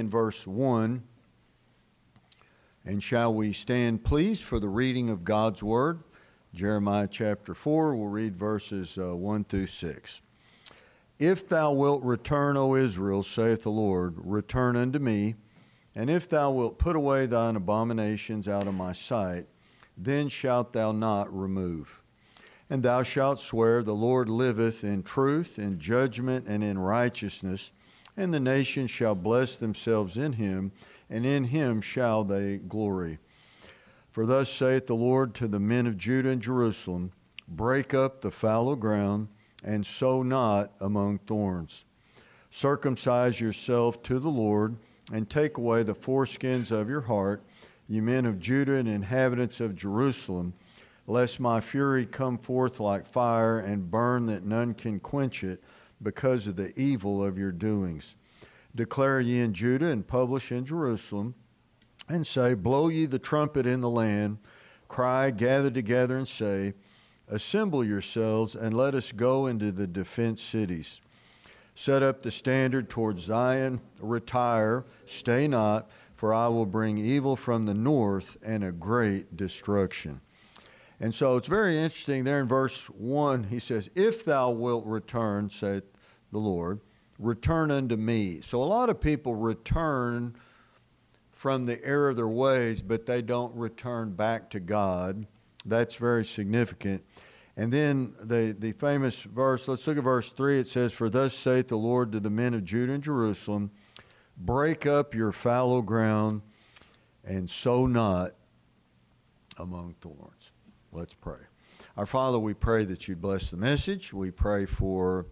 in verse 1. And shall we stand, please, for the reading of God's Word? Jeremiah chapter 4, we'll read verses uh, 1 through 6. If thou wilt return, O Israel, saith the Lord, return unto me, and if thou wilt put away thine abominations out of my sight, then shalt thou not remove. And thou shalt swear, The Lord liveth in truth, in judgment, and in righteousness and the nations shall bless themselves in him, and in him shall they glory. For thus saith the Lord to the men of Judah and Jerusalem Break up the fallow ground, and sow not among thorns. Circumcise yourself to the Lord, and take away the foreskins of your heart, ye men of Judah and inhabitants of Jerusalem, lest my fury come forth like fire and burn that none can quench it because of the evil of your doings. Declare ye in Judah and publish in Jerusalem, and say, Blow ye the trumpet in the land, cry, gather together, and say, Assemble yourselves, and let us go into the defense cities. Set up the standard toward Zion, retire, stay not, for I will bring evil from the north and a great destruction. And so it's very interesting there in verse 1, he says, If thou wilt return, saith the Lord, return unto me. So a lot of people return from the error of their ways, but they don't return back to God. That's very significant. And then the, the famous verse, let's look at verse 3. It says, For thus saith the Lord to the men of Judah and Jerusalem, Break up your fallow ground and sow not among thorns. Let's pray. Our Father, we pray that you bless the message. We pray for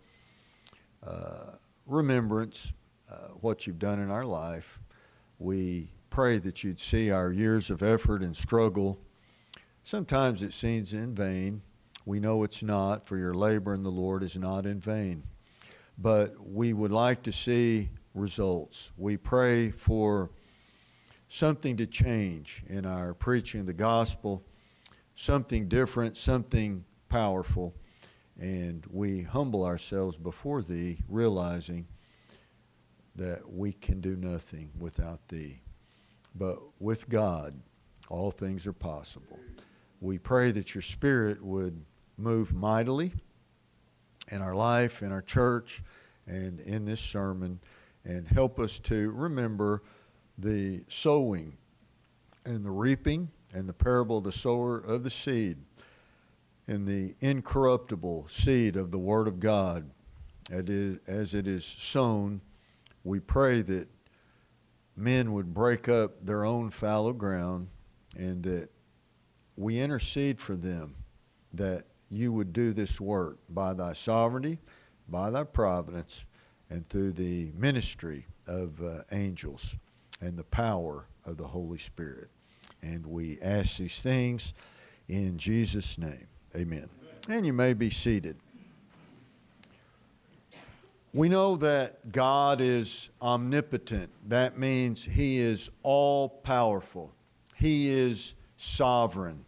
uh, remembrance, uh, what you've done in our life. We pray that you'd see our years of effort and struggle. Sometimes it seems in vain. We know it's not, for your labor in the Lord is not in vain. But we would like to see results. We pray for something to change in our preaching the gospel something different, something powerful. And we humble ourselves before Thee, realizing that we can do nothing without Thee. But with God, all things are possible. We pray that your Spirit would move mightily in our life, in our church, and in this sermon, and help us to remember the sowing and the reaping and the parable of the sower of the seed and the incorruptible seed of the Word of God as it is sown, we pray that men would break up their own fallow ground and that we intercede for them that you would do this work by thy sovereignty, by thy providence, and through the ministry of uh, angels and the power of the Holy Spirit. And we ask these things in Jesus' name. Amen. And you may be seated. We know that God is omnipotent. That means He is all powerful, He is sovereign.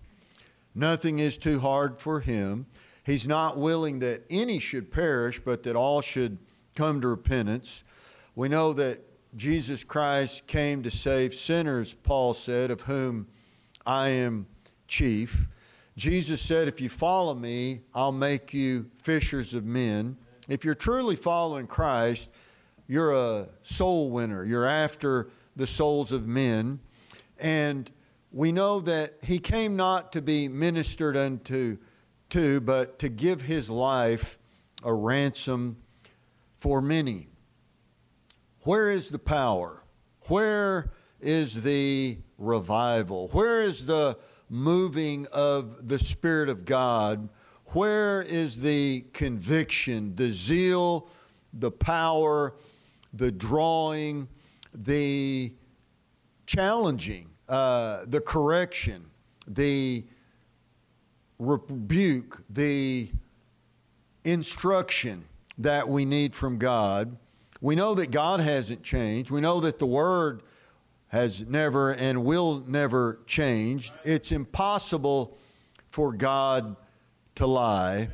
Nothing is too hard for Him. He's not willing that any should perish, but that all should come to repentance. We know that Jesus Christ came to save sinners, Paul said, of whom I am chief. Jesus said, If you follow me, I'll make you fishers of men. If you're truly following Christ, you're a soul winner. You're after the souls of men. And we know that he came not to be ministered unto to, but to give his life a ransom for many. Where is the power? Where is the revival? Where is the moving of the Spirit of God? Where is the conviction, the zeal, the power, the drawing, the challenging, uh, the correction, the rebuke, the instruction that we need from God? We know that God hasn't changed. We know that the Word has never and will never change. It's impossible for God to lie.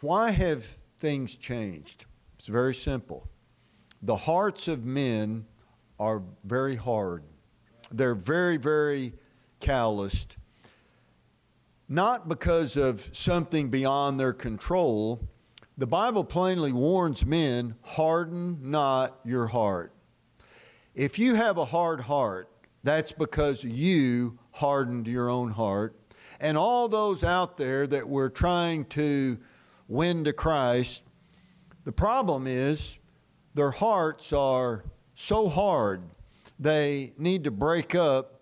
Why have things changed? It's very simple. the hearts of men are very hard. They're very, very calloused. Not because of something beyond their control. The Bible plainly warns men harden not your heart. If you have a hard heart, that's because you hardened your own heart. And all those out there that we're trying to win to Christ, the problem is their hearts are so hard, they need to break up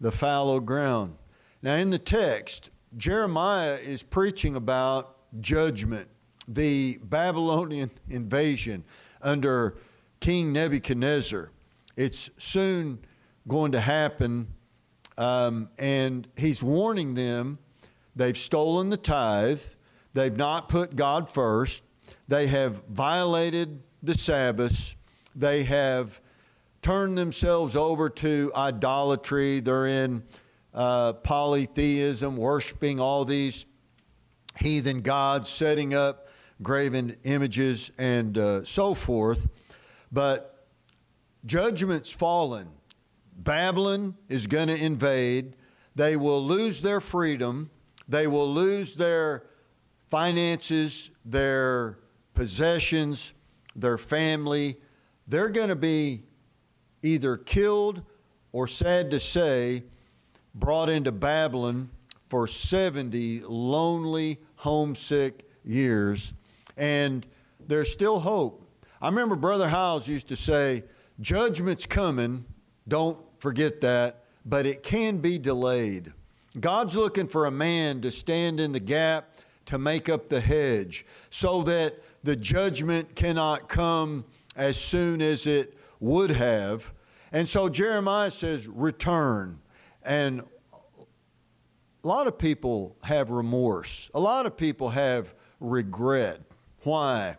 the fallow ground. Now, in the text, Jeremiah is preaching about judgment, the Babylonian invasion under King Nebuchadnezzar. It's soon going to happen, um, and he's warning them they've stolen the tithe, they've not put God first, they have violated the Sabbath, they have turned themselves over to idolatry. They're in uh, polytheism, worshiping all these heathen gods, setting up graven images, and uh, so forth. But judgment's fallen. Babylon is going to invade. They will lose their freedom. They will lose their finances, their possessions, their family, they're going to be either killed or, sad to say, brought into Babylon for 70 lonely, homesick years. And there's still hope. I remember Brother Howes used to say, Judgment's coming, don't forget that, but it can be delayed. God's looking for a man to stand in the gap to make up the hedge so that the judgment cannot come as soon as it would have. And so Jeremiah says, return. And a lot of people have remorse. A lot of people have regret. Why?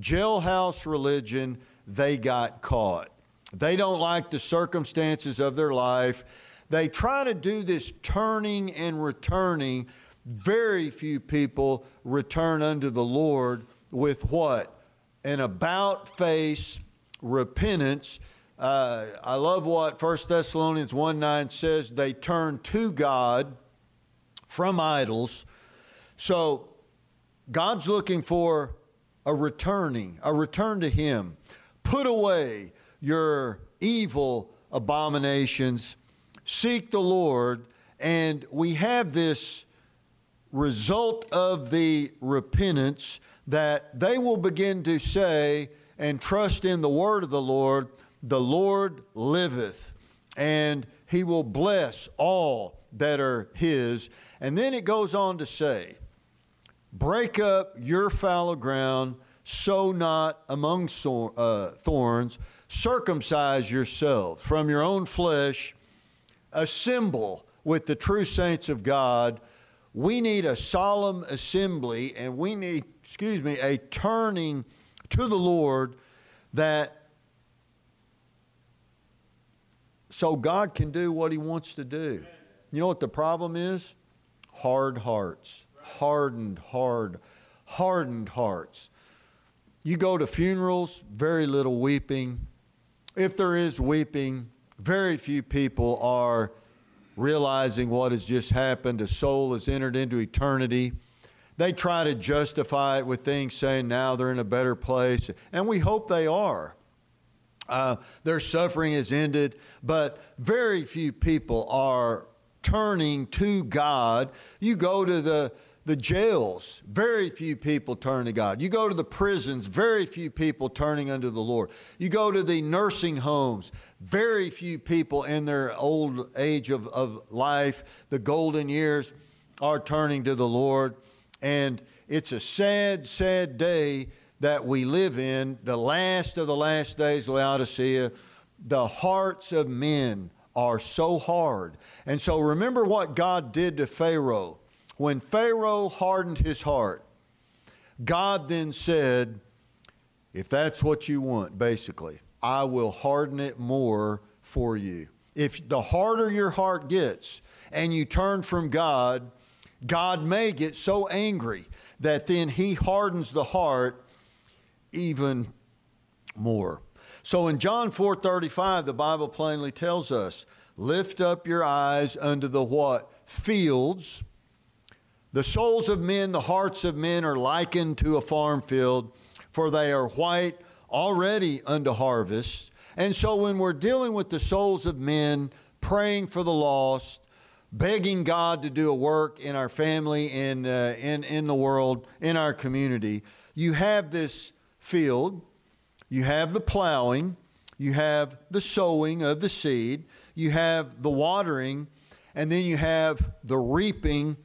Jailhouse religion, they got caught. They don't like the circumstances of their life. They try to do this turning and returning. Very few people return unto the Lord with what? an about face repentance. Uh, I love what 1 Thessalonians 1 9 says. They turn to God from idols. So God's looking for a returning, a return to Him. Put away your evil abominations, seek the Lord, and we have this result of the repentance that they will begin to say and trust in the word of the Lord, the Lord liveth, and he will bless all that are his. And then it goes on to say, Break up your fallow ground, sow not among uh, thorns, circumcise yourselves from your own flesh, assemble with the true saints of God. We need a solemn assembly, and we need excuse me, a turning to the Lord that so God can do what He wants to do. You know what the problem is? Hard hearts. Hardened, hard, hardened hearts. You go to funerals, very little weeping. If there is weeping, very few people are realizing what has just happened. A soul has entered into eternity. They try to justify it with things saying now they're in a better place, and we hope they are. Uh, their suffering is ended, but very few people are turning to God. You go to the the jails, very few people turn to God. You go to the prisons, very few people turning unto the Lord. You go to the nursing homes, very few people in their old age of, of life, the golden years, are turning to the Lord. And it's a sad, sad day that we live in, the last of the last days, Laodicea. The hearts of men are so hard. And so remember what God did to Pharaoh. When Pharaoh hardened his heart, God then said, If that's what you want, basically, I will harden it more for you. If the harder your heart gets and you turn from God, God may get so angry that then he hardens the heart even more. So in John 4:35 the Bible plainly tells us, lift up your eyes unto the what? Fields. The souls of men, the hearts of men are likened to a farm field, for they are white already unto harvest. And so when we're dealing with the souls of men, praying for the lost, begging God to do a work in our family, in, uh, in, in the world, in our community, you have this field, you have the plowing, you have the sowing of the seed, you have the watering, and then you have the reaping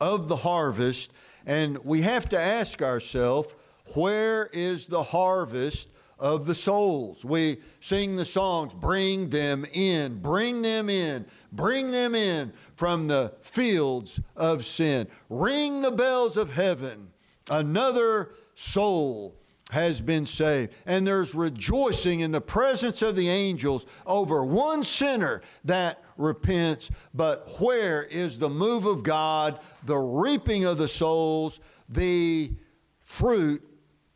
of the harvest. And we have to ask ourselves, where is the harvest of the souls? We sing the songs, bring them in, bring them in, bring them in from the fields of sin. Ring the bells of heaven. Another soul has been saved. And there's rejoicing in the presence of the angels over one sinner that repents. But where is the move of God, the reaping of the souls, the fruit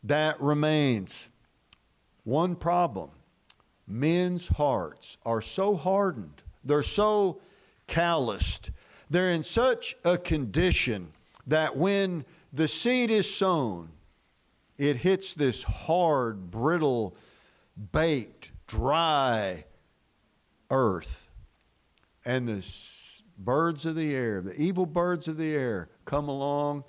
that remains? One problem men's hearts are so hardened, they're so calloused, they're in such a condition that when the seed is sown, it hits this hard, brittle, baked, dry earth. And the birds of the air, the evil birds of the air, come along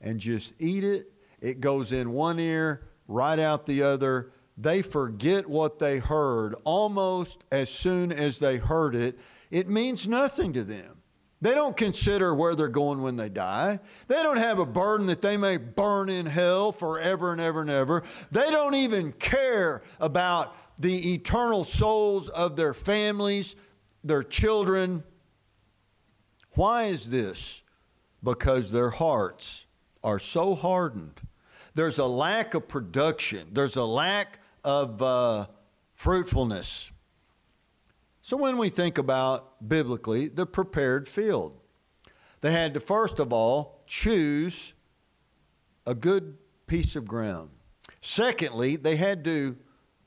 and just eat it. It goes in one ear, right out the other. They forget what they heard almost as soon as they heard it. It means nothing to them. They don't consider where they're going when they die. They don't have a burden that they may burn in hell forever and ever and ever. They don't even care about the eternal souls of their families, their children. Why is this? Because their hearts are so hardened. There's a lack of production, there's a lack of uh, fruitfulness. So when we think about biblically the prepared field, they had to first of all choose a good piece of ground. Secondly, they had to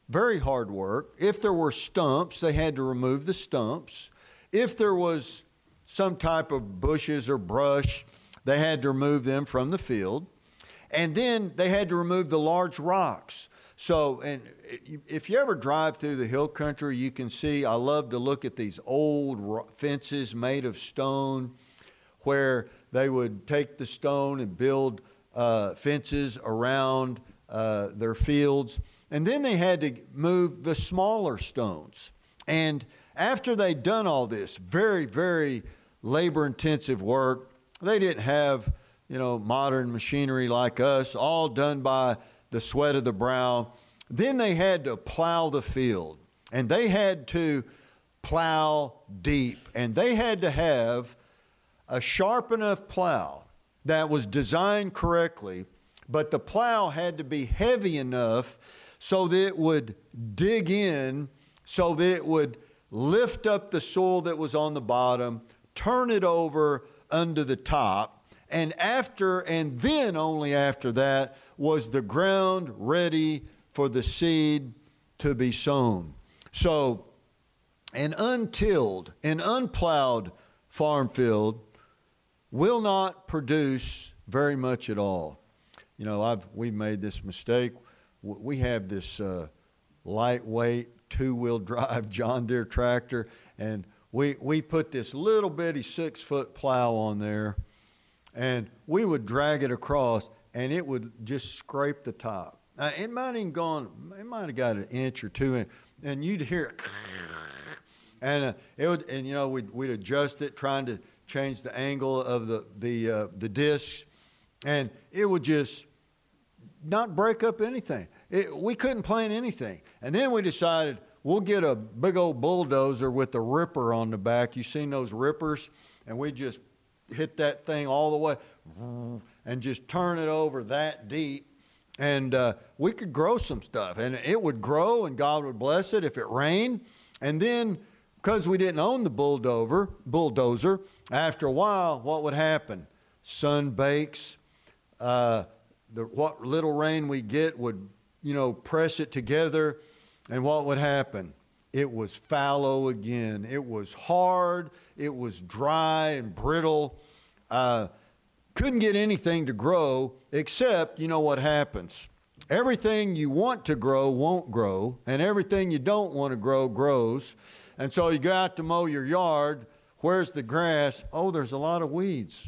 very hard work. If there were stumps, they had to remove the stumps. If there was some type of bushes or brush, they had to remove them from the field. And then they had to remove the large rocks. So, and if you ever drive through the hill country, you can see, I love to look at these old fences made of stone where they would take the stone and build uh, fences around uh, their fields. And then they had to move the smaller stones. And after they'd done all this very, very labor intensive work, they didn't have, you know, modern machinery like us, all done by the sweat of the brow. Then they had to plow the field, and they had to plow deep, and they had to have a sharp enough plow that was designed correctly, but the plow had to be heavy enough so that it would dig in, so that it would lift up the soil that was on the bottom, turn it over under the top, and after, and then only after that, was the ground ready for the seed to be sown. So, an untilled, an unplowed farm field will not produce very much at all. You know, I've we've made this mistake. We have this uh, lightweight two-wheel drive John Deere tractor, and we we put this little bitty six-foot plow on there, and we would drag it across, and it would just scrape the top. It might even gone. It might have got an inch or two, in, and you'd hear it, and uh, it would, and you know we'd we'd adjust it, trying to change the angle of the the uh, the discs, and it would just not break up anything. It, we couldn't plant anything, and then we decided we'll get a big old bulldozer with a ripper on the back. You seen those rippers? And we just hit that thing all the way and just turn it over that deep. And uh, we could grow some stuff, and it would grow, and God would bless it if it rained. And then, because we didn't own the bulldozer, bulldozer, after a while, what would happen? Sun bakes. Uh, the, what little rain we get would you know, press it together, and what would happen? It was fallow again. It was hard. It was dry and brittle. Uh, couldn't get anything to grow except, you know what happens? Everything you want to grow won't grow, and everything you don't want to grow grows. And so you go out to mow your yard. Where's the grass? Oh, there's a lot of weeds.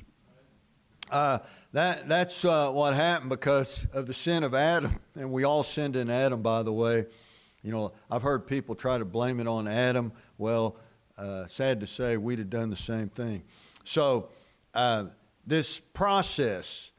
Uh, that, that's uh, what happened because of the sin of Adam. And we all sinned in Adam, by the way. You know, I've heard people try to blame it on Adam. Well, uh, sad to say, we'd have done the same thing. So, uh, this process,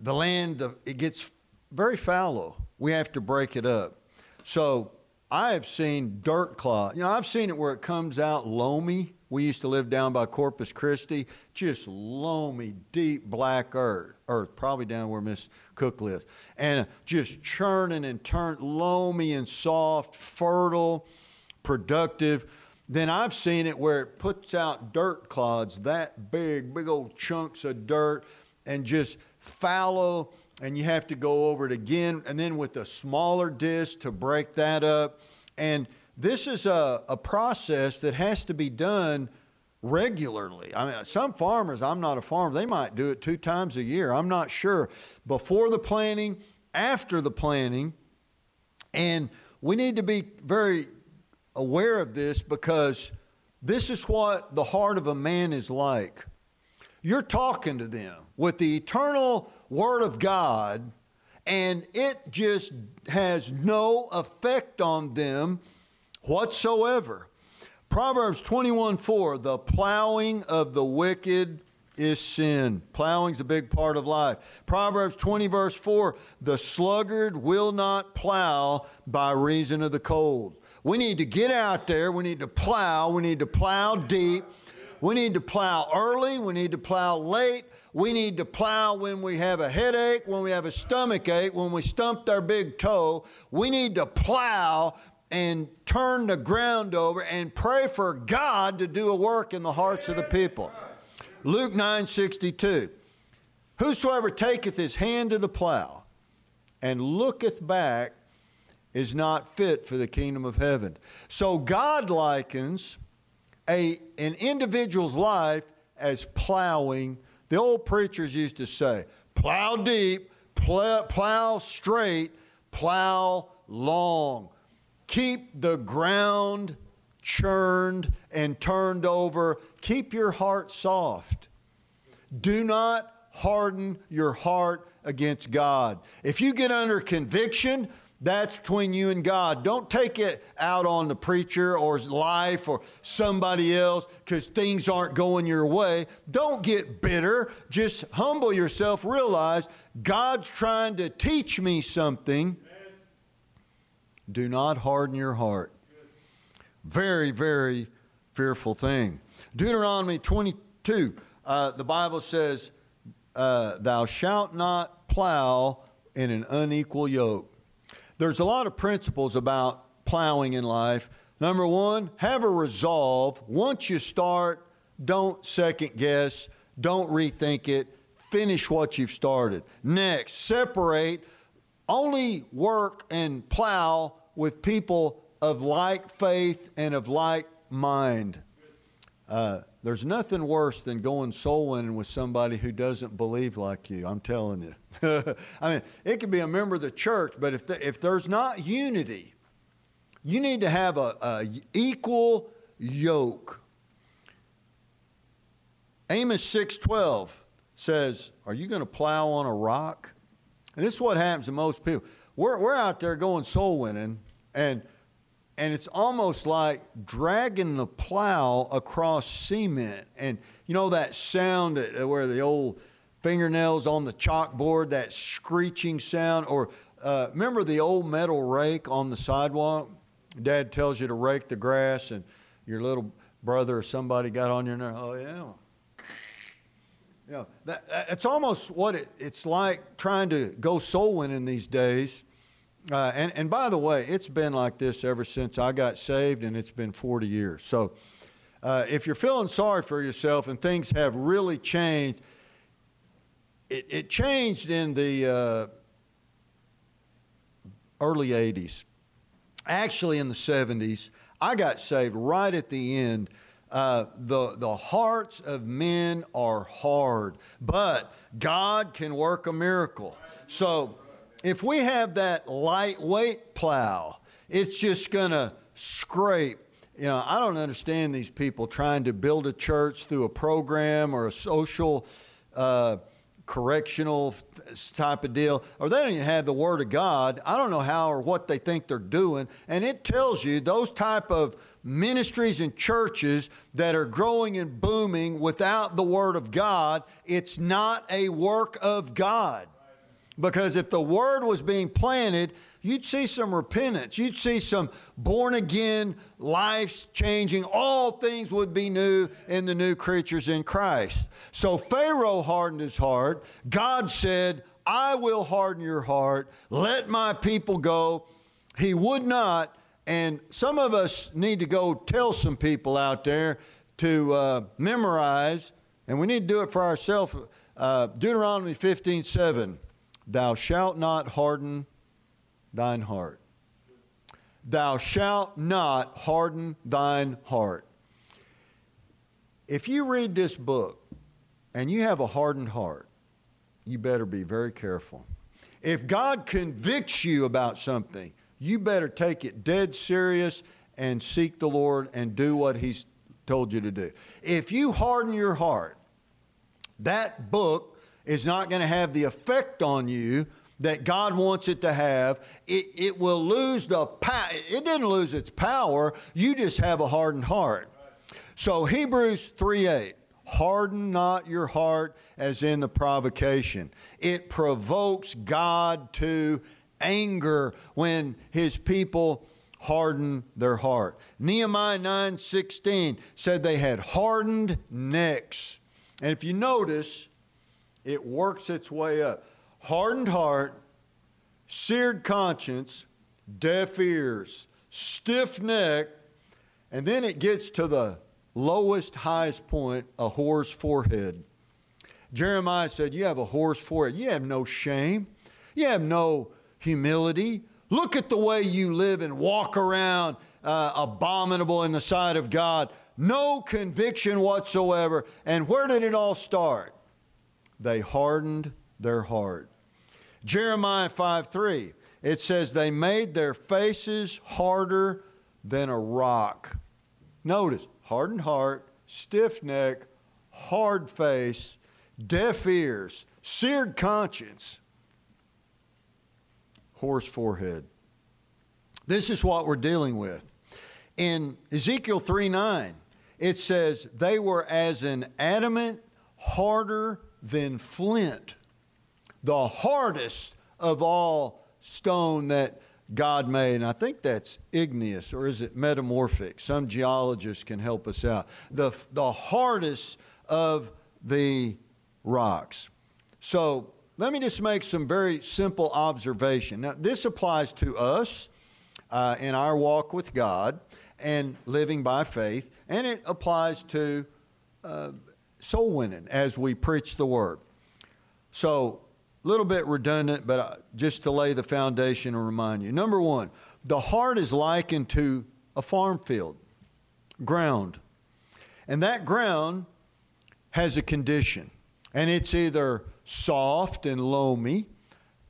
the land, it gets very fallow. We have to break it up. So, I have seen dirt clods. You know, I've seen it where it comes out loamy. We used to live down by Corpus Christi, just loamy, deep black earth, earth probably down where Miss Cook and just churning and turning, loamy and soft, fertile, productive. Then I've seen it where it puts out dirt clods that big, big old chunks of dirt, and just fallow and you have to go over it again, and then with a smaller disc to break that up. And this is a, a process that has to be done regularly. I mean, some farmers, I'm not a farmer, they might do it two times a year. I'm not sure. Before the planting, after the planting, and we need to be very aware of this because this is what the heart of a man is like. You're talking to them with the eternal Word of God, and it just has no effect on them whatsoever. Proverbs 21 4, the plowing of the wicked is sin. Plowing's a big part of life. Proverbs 20, verse 4, the sluggard will not plow by reason of the cold. We need to get out there. We need to plow. We need to plow deep. We need to plow early. We need to plow late. We need to plow when we have a headache, when we have a stomach ache, when we stumped our big toe. We need to plow and turn the ground over and pray for God to do a work in the hearts of the people. Luke 9 62. Whosoever taketh his hand to the plow and looketh back is not fit for the kingdom of heaven. So God likens a, an individual's life as plowing the old preachers used to say, plow deep, plow, plow straight, plow long. Keep the ground churned and turned over. Keep your heart soft. Do not harden your heart against God. If you get under conviction, that's between you and God. Don't take it out on the preacher or life or somebody else because things aren't going your way. Don't get bitter. Just humble yourself. Realize God's trying to teach me something. Do not harden your heart. Very, very fearful thing. Deuteronomy 22, uh, the Bible says, uh, Thou shalt not plow in an unequal yoke. There's a lot of principles about plowing in life. Number one, have a resolve. Once you start, don't second guess, don't rethink it, finish what you've started. Next, separate. Only work and plow with people of like faith and of like mind. Uh, there's nothing worse than going soul winning with somebody who doesn't believe like you. I'm telling you. I mean, it could be a member of the church, but if, the, if there's not unity, you need to have a, a equal yoke. Amos 6:12 says, "Are you going to plow on a rock?" And this is what happens to most people. We're, we're out there going soul winning, and and it's almost like dragging the plow across cement. And you know that sound that, where the old fingernails on the chalkboard, that screeching sound? Or uh, remember the old metal rake on the sidewalk? Dad tells you to rake the grass, and your little brother or somebody got on your nerve. Oh, yeah. Know, that, it's almost what it, it's like trying to go soul winning these days uh, and, and by the way, it's been like this ever since I got saved, and it's been 40 years. So uh, if you're feeling sorry for yourself and things have really changed, it, it changed in the, uh, early 80s. Actually, in the 70s, I got saved right at the end. Uh, the, the hearts of men are hard, but God can work a miracle. So if we have that lightweight plow, it's just going to scrape. You know, I don't understand these people trying to build a church through a program or a social uh, correctional type of deal, or they don't even have the Word of God. I don't know how or what they think they're doing. And it tells you those type of ministries and churches that are growing and booming without the Word of God, it's not a work of God. Because if the word was being planted, you'd see some repentance. You'd see some born again, life changing. All things would be new in the new creatures in Christ. So Pharaoh hardened his heart. God said, I will harden your heart. Let my people go. He would not. And some of us need to go tell some people out there to uh, memorize, and we need to do it for ourselves. Uh, Deuteronomy 15 7. Thou shalt not harden thine heart. Thou shalt not harden thine heart. If you read this book and you have a hardened heart, you better be very careful. If God convicts you about something, you better take it dead serious and seek the Lord and do what He's told you to do. If you harden your heart, that book is not going to have the effect on you that God wants it to have. It, it will lose the power. It didn't lose its power. You just have a hardened heart. So Hebrews 3 8. Harden not your heart as in the provocation. It provokes God to anger when his people harden their heart. Nehemiah 9:16 said they had hardened necks. And if you notice, it works its way up. Hardened heart, seared conscience, deaf ears, stiff neck, and then it gets to the lowest, highest point a whore's forehead. Jeremiah said, You have a whore's forehead. You have no shame. You have no humility. Look at the way you live and walk around uh, abominable in the sight of God. No conviction whatsoever. And where did it all start? they hardened their heart. Jeremiah 5 3, it says, They made their faces harder than a rock. Notice, hardened heart, stiff neck, hard face, deaf ears, seared conscience, forehead. This is what we're dealing with. In Ezekiel 3 9, it says, They were as an adamant, harder than flint, the hardest of all stone that God made. And I think that's igneous, or is it metamorphic? Some geologists can help us out. The, the hardest of the rocks. So let me just make some very simple observation. Now, this applies to us uh, in our walk with God and living by faith, and it applies to uh, soul winning as we preach the word. So, a little bit redundant, but uh, just to lay the foundation and remind you. Number one, the heart is likened to a farm field, ground. And that ground has a condition, and it's either soft and loamy,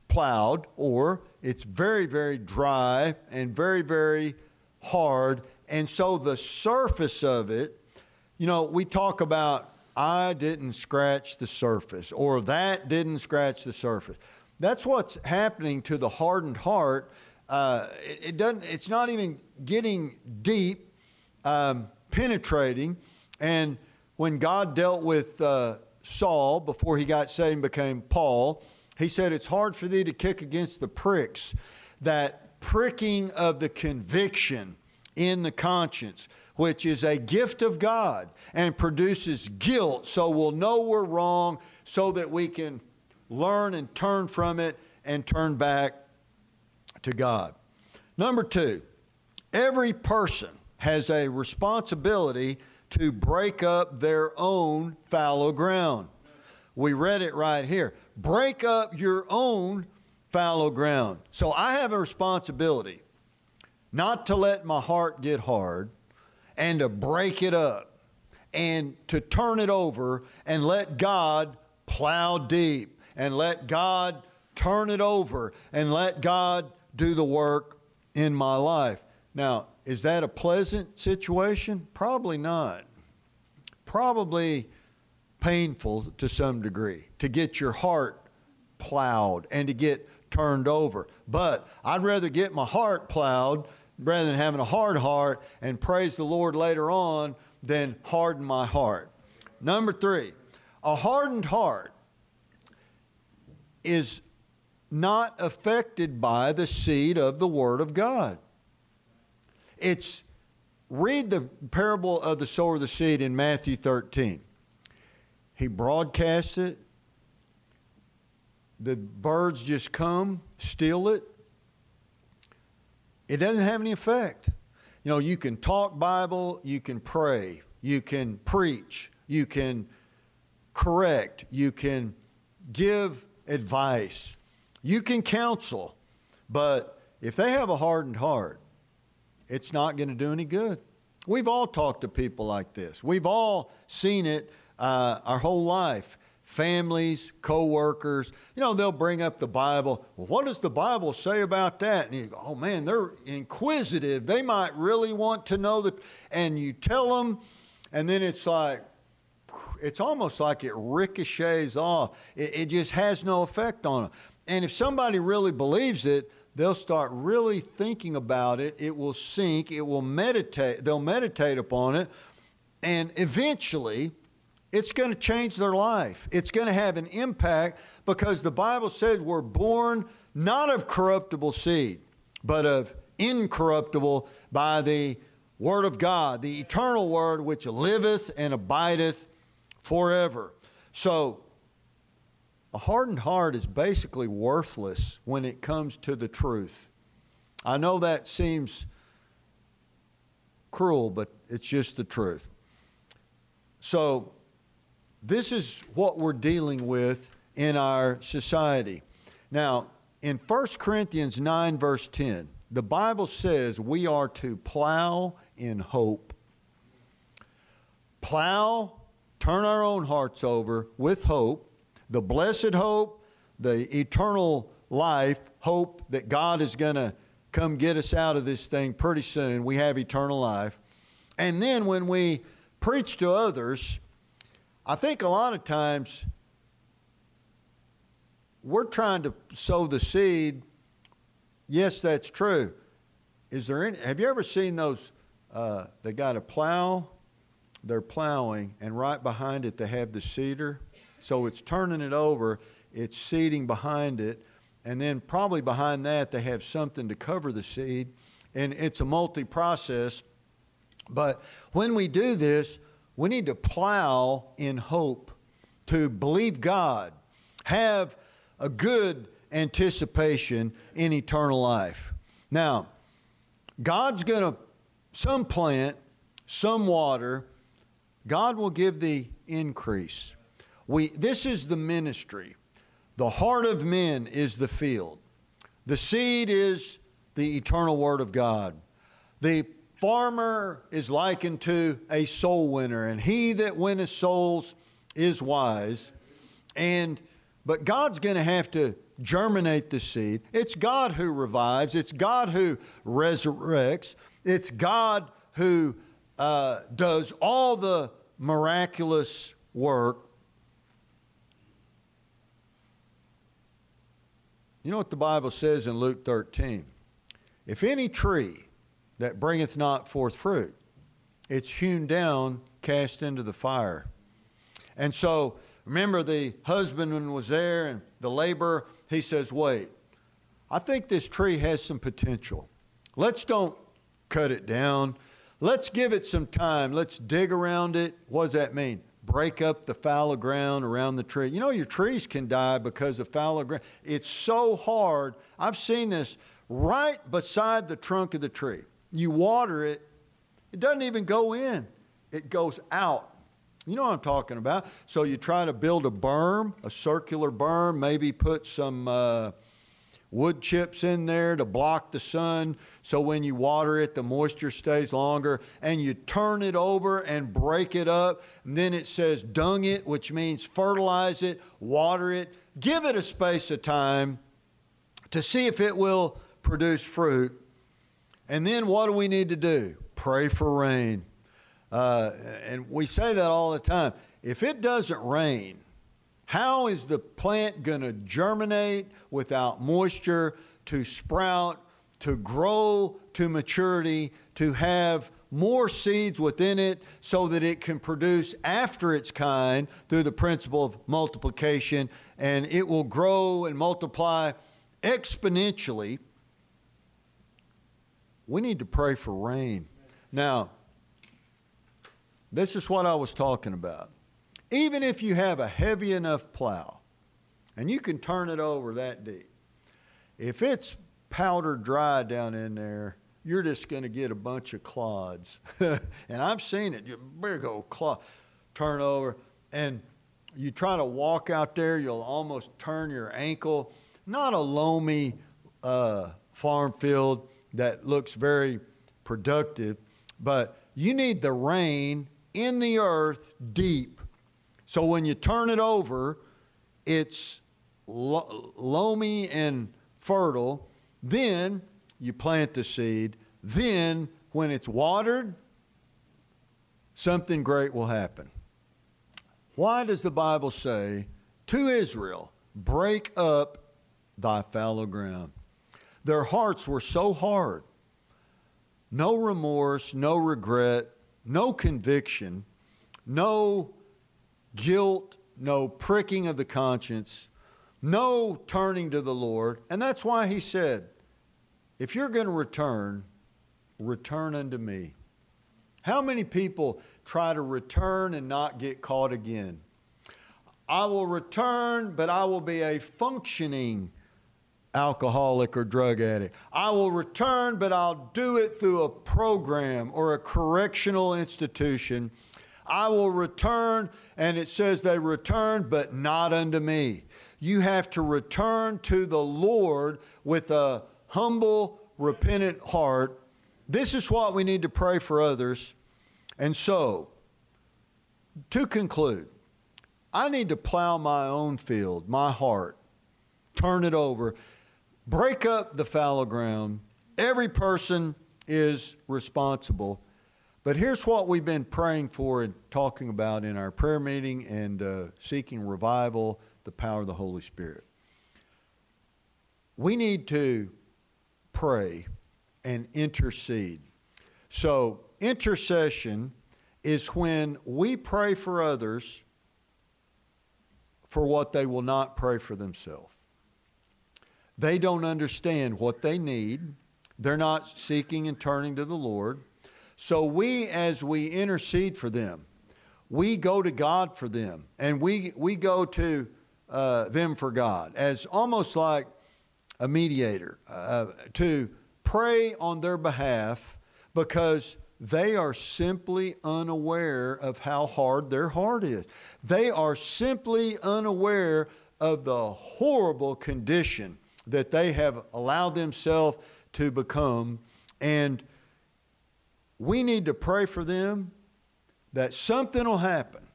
plowed, or it's very, very dry and very, very hard. And so the surface of it, you know, we talk about I didn't scratch the surface, or that didn't scratch the surface. That's what's happening to the hardened heart. Uh, it, it, doesn't. It's not even getting deep, um, penetrating. And when God dealt with uh, Saul before he got saved and became Paul, he said, "It's hard for thee to kick against the pricks." That pricking of the conviction in the conscience which is a gift of God and produces guilt so we'll know we're wrong so that we can learn and turn from it and turn back to God. Number two, every person has a responsibility to break up their own fallow ground. We read it right here. Break up your own fallow ground. So I have a responsibility not to let my heart get hard and to break it up and to turn it over and let God plow deep and let God turn it over and let God do the work in my life. Now, is that a pleasant situation? Probably not. Probably painful to some degree to get your heart plowed and to get turned over. But I'd rather get my heart plowed rather than having a hard heart and praise the Lord later on than harden my heart. Number three, a hardened heart is not affected by the seed of the Word of God. It's read the parable of the sower of the seed in Matthew 13. He broadcasts it. The birds just come, steal it. It doesn't have any effect. You know, you can talk Bible, you can pray, you can preach, you can correct, you can give advice, you can counsel. But if they have a hardened heart, it's not going to do any good. We've all talked to people like this. We've all seen it uh, our whole life. Families, co-workers, you know, they'll bring up the Bible. Well, what does the Bible say about that? And you go, oh man, they're inquisitive. They might really want to know that. And you tell them, and then it's like, it's almost like it ricochets off. It, it just has no effect on them. And if somebody really believes it, they'll start really thinking about it. It will sink. It will meditate. They'll meditate upon it. And eventually, it's going to change their life. It's going to have an impact because the Bible said we're born not of corruptible seed, but of incorruptible by the Word of God, the eternal Word which liveth and abideth forever. So, a hardened heart is basically worthless when it comes to the truth. I know that seems cruel, but it's just the truth. So, this is what we're dealing with in our society. Now, in 1 Corinthians 9, verse 10, the Bible says we are to plow in hope. Plow, turn our own hearts over with hope, the blessed hope, the eternal life, hope that God is going to come get us out of this thing pretty soon. We have eternal life. And then when we preach to others, I think a lot of times we're trying to sow the seed. Yes, that's true. Is there any, have you ever seen those? Uh, they got a plow, they're plowing, and right behind it they have the seeder. So it's turning it over, it's seeding behind it, and then probably behind that they have something to cover the seed. And it's a multi process. But when we do this, we need to plow in hope, to believe God, have a good anticipation in eternal life. Now, God's going to, some plant, some water, God will give the increase. We, this is the ministry. The heart of men is the field. The seed is the eternal word of God. The farmer is likened to a soul winner, and he that winneth souls is wise. And but God's going to have to germinate the seed. It's God who revives. It's God who resurrects. It's God who uh, does all the miraculous work. You know what the Bible says in Luke 13? If any tree that bringeth not forth fruit. It's hewn down, cast into the fire. And so, remember, the husbandman was there and the laborer, he says, Wait, I think this tree has some potential. Let's don't cut it down. Let's give it some time. Let's dig around it. What does that mean? Break up the fallow ground around the tree. You know, your trees can die because of fallow ground. It's so hard. I've seen this right beside the trunk of the tree you water it, it doesn't even go in, it goes out. You know what I'm talking about. So you try to build a berm, a circular berm, maybe put some uh, wood chips in there to block the sun. So when you water it the moisture stays longer and you turn it over and break it up. And then it says dung it which means fertilize it water it. Give it a space of time to see if it will produce fruit. And then what do we need to do? Pray for rain. Uh, and we say that all the time. If it doesn't rain how is the plant going to germinate without moisture, to sprout, to grow to maturity, to have more seeds within it so that it can produce after its kind through the principle of multiplication and it will grow and multiply exponentially. We need to pray for rain. Now, this is what I was talking about. Even if you have a heavy enough plow and you can turn it over that deep, if it's powder dry down in there, you're just going to get a bunch of clods. and I've seen it, you big old clod turn over, and you try to walk out there, you'll almost turn your ankle. Not a loamy uh, farm field that looks very productive, but you need the rain in the earth deep so when you turn it over, it's loamy and fertile. Then you plant the seed. Then, when it's watered, something great will happen. Why does the Bible say to Israel, break up thy fallow ground? Their hearts were so hard. No remorse, no regret, no conviction, no guilt, no pricking of the conscience, no turning to the Lord. And that's why he said, If you're going to return, return unto me. How many people try to return and not get caught again? I will return, but I will be a functioning alcoholic or drug addict. I will return, but I'll do it through a program or a correctional institution I will return, and it says they return, but not unto me. You have to return to the Lord with a humble, repentant heart. This is what we need to pray for others. And so, to conclude, I need to plow my own field, my heart, turn it over, break up the fallow ground. Every person is responsible. But here's what we've been praying for and talking about in our prayer meeting and uh, seeking revival, the power of the Holy Spirit. We need to pray and intercede. So, intercession is when we pray for others for what they will not pray for themselves. They don't understand what they need. They're not seeking and turning to the Lord. So we, as we intercede for them, we go to God for them, and we, we go to uh, them for God as almost like a mediator uh, to pray on their behalf because they are simply unaware of how hard their heart is. They are simply unaware of the horrible condition that they have allowed themselves to become. And we need to pray for them that something will happen,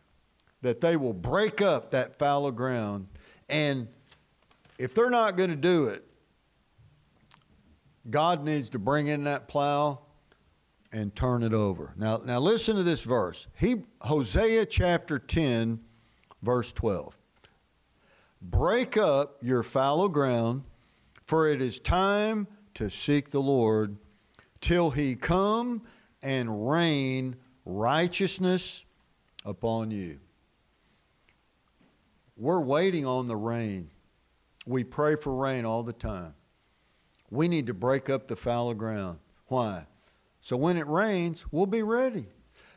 that they will break up that fallow ground. And if they're not going to do it, God needs to bring in that plow and turn it over. Now, now listen to this verse. He, Hosea chapter 10, verse 12. Break up your fallow ground, for it is time to seek the Lord till he come and rain righteousness upon you. We're waiting on the rain. We pray for rain all the time. We need to break up the fallow ground. Why? So when it rains, we'll be ready.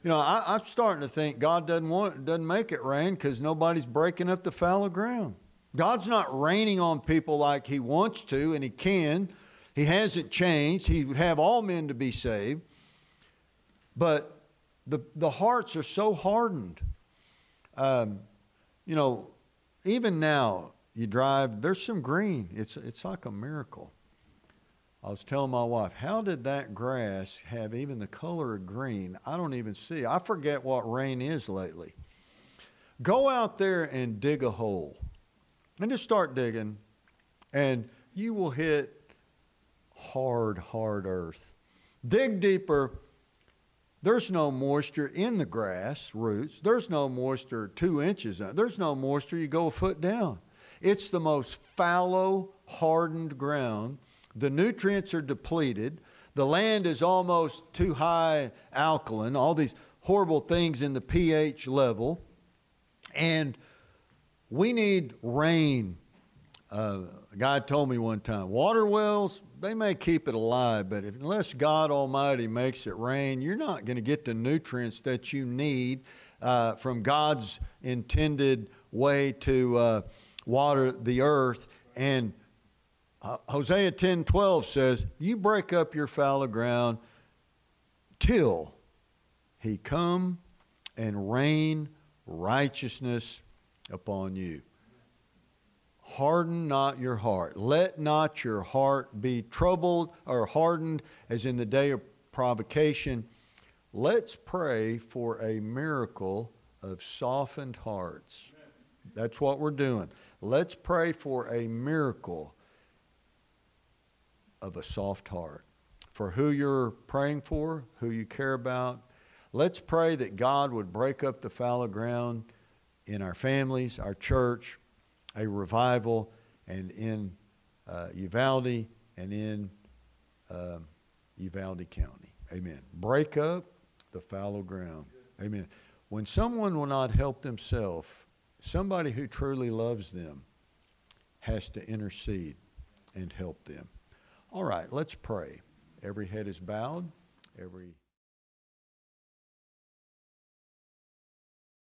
You know, I, am starting to think God doesn't want, doesn't make it rain because nobody's breaking up the fallow ground. God's not raining on people like He wants to, and He can. He hasn't changed. He would have all men to be saved. But the, the hearts are so hardened. Um, you know, even now, you drive, there's some green. It's, it's like a miracle. I was telling my wife, how did that grass have even the color of green? I don't even see. I forget what rain is lately. Go out there and dig a hole and just start digging, and you will hit hard, hard earth. Dig deeper. There's no moisture in the grass roots. There's no moisture two inches. There's no moisture. You go a foot down. It's the most fallow, hardened ground. The nutrients are depleted. The land is almost too high alkaline, all these horrible things in the pH level. And we need rain. Uh, a guy told me one time water wells, they may keep it alive, but if, unless God Almighty makes it rain, you're not going to get the nutrients that you need uh, from God's intended way to. Uh, water the earth. And uh, Hosea 10 12 says, You break up your fallow ground till he come and rain righteousness upon you. Harden not your heart. Let not your heart be troubled or hardened as in the day of provocation. Let's pray for a miracle of softened hearts. That's what we're doing. Let's pray for a miracle of a soft heart. For who you're praying for, who you care about. Let's pray that God would break up the fallow ground in our families, our church, a revival, and in uh, Uvalde and in uh, Uvalde County. Amen. Break up the fallow ground. Amen. When someone will not help themselves, Somebody who truly loves them has to intercede and help them. All right, let's pray. Every head is bowed, every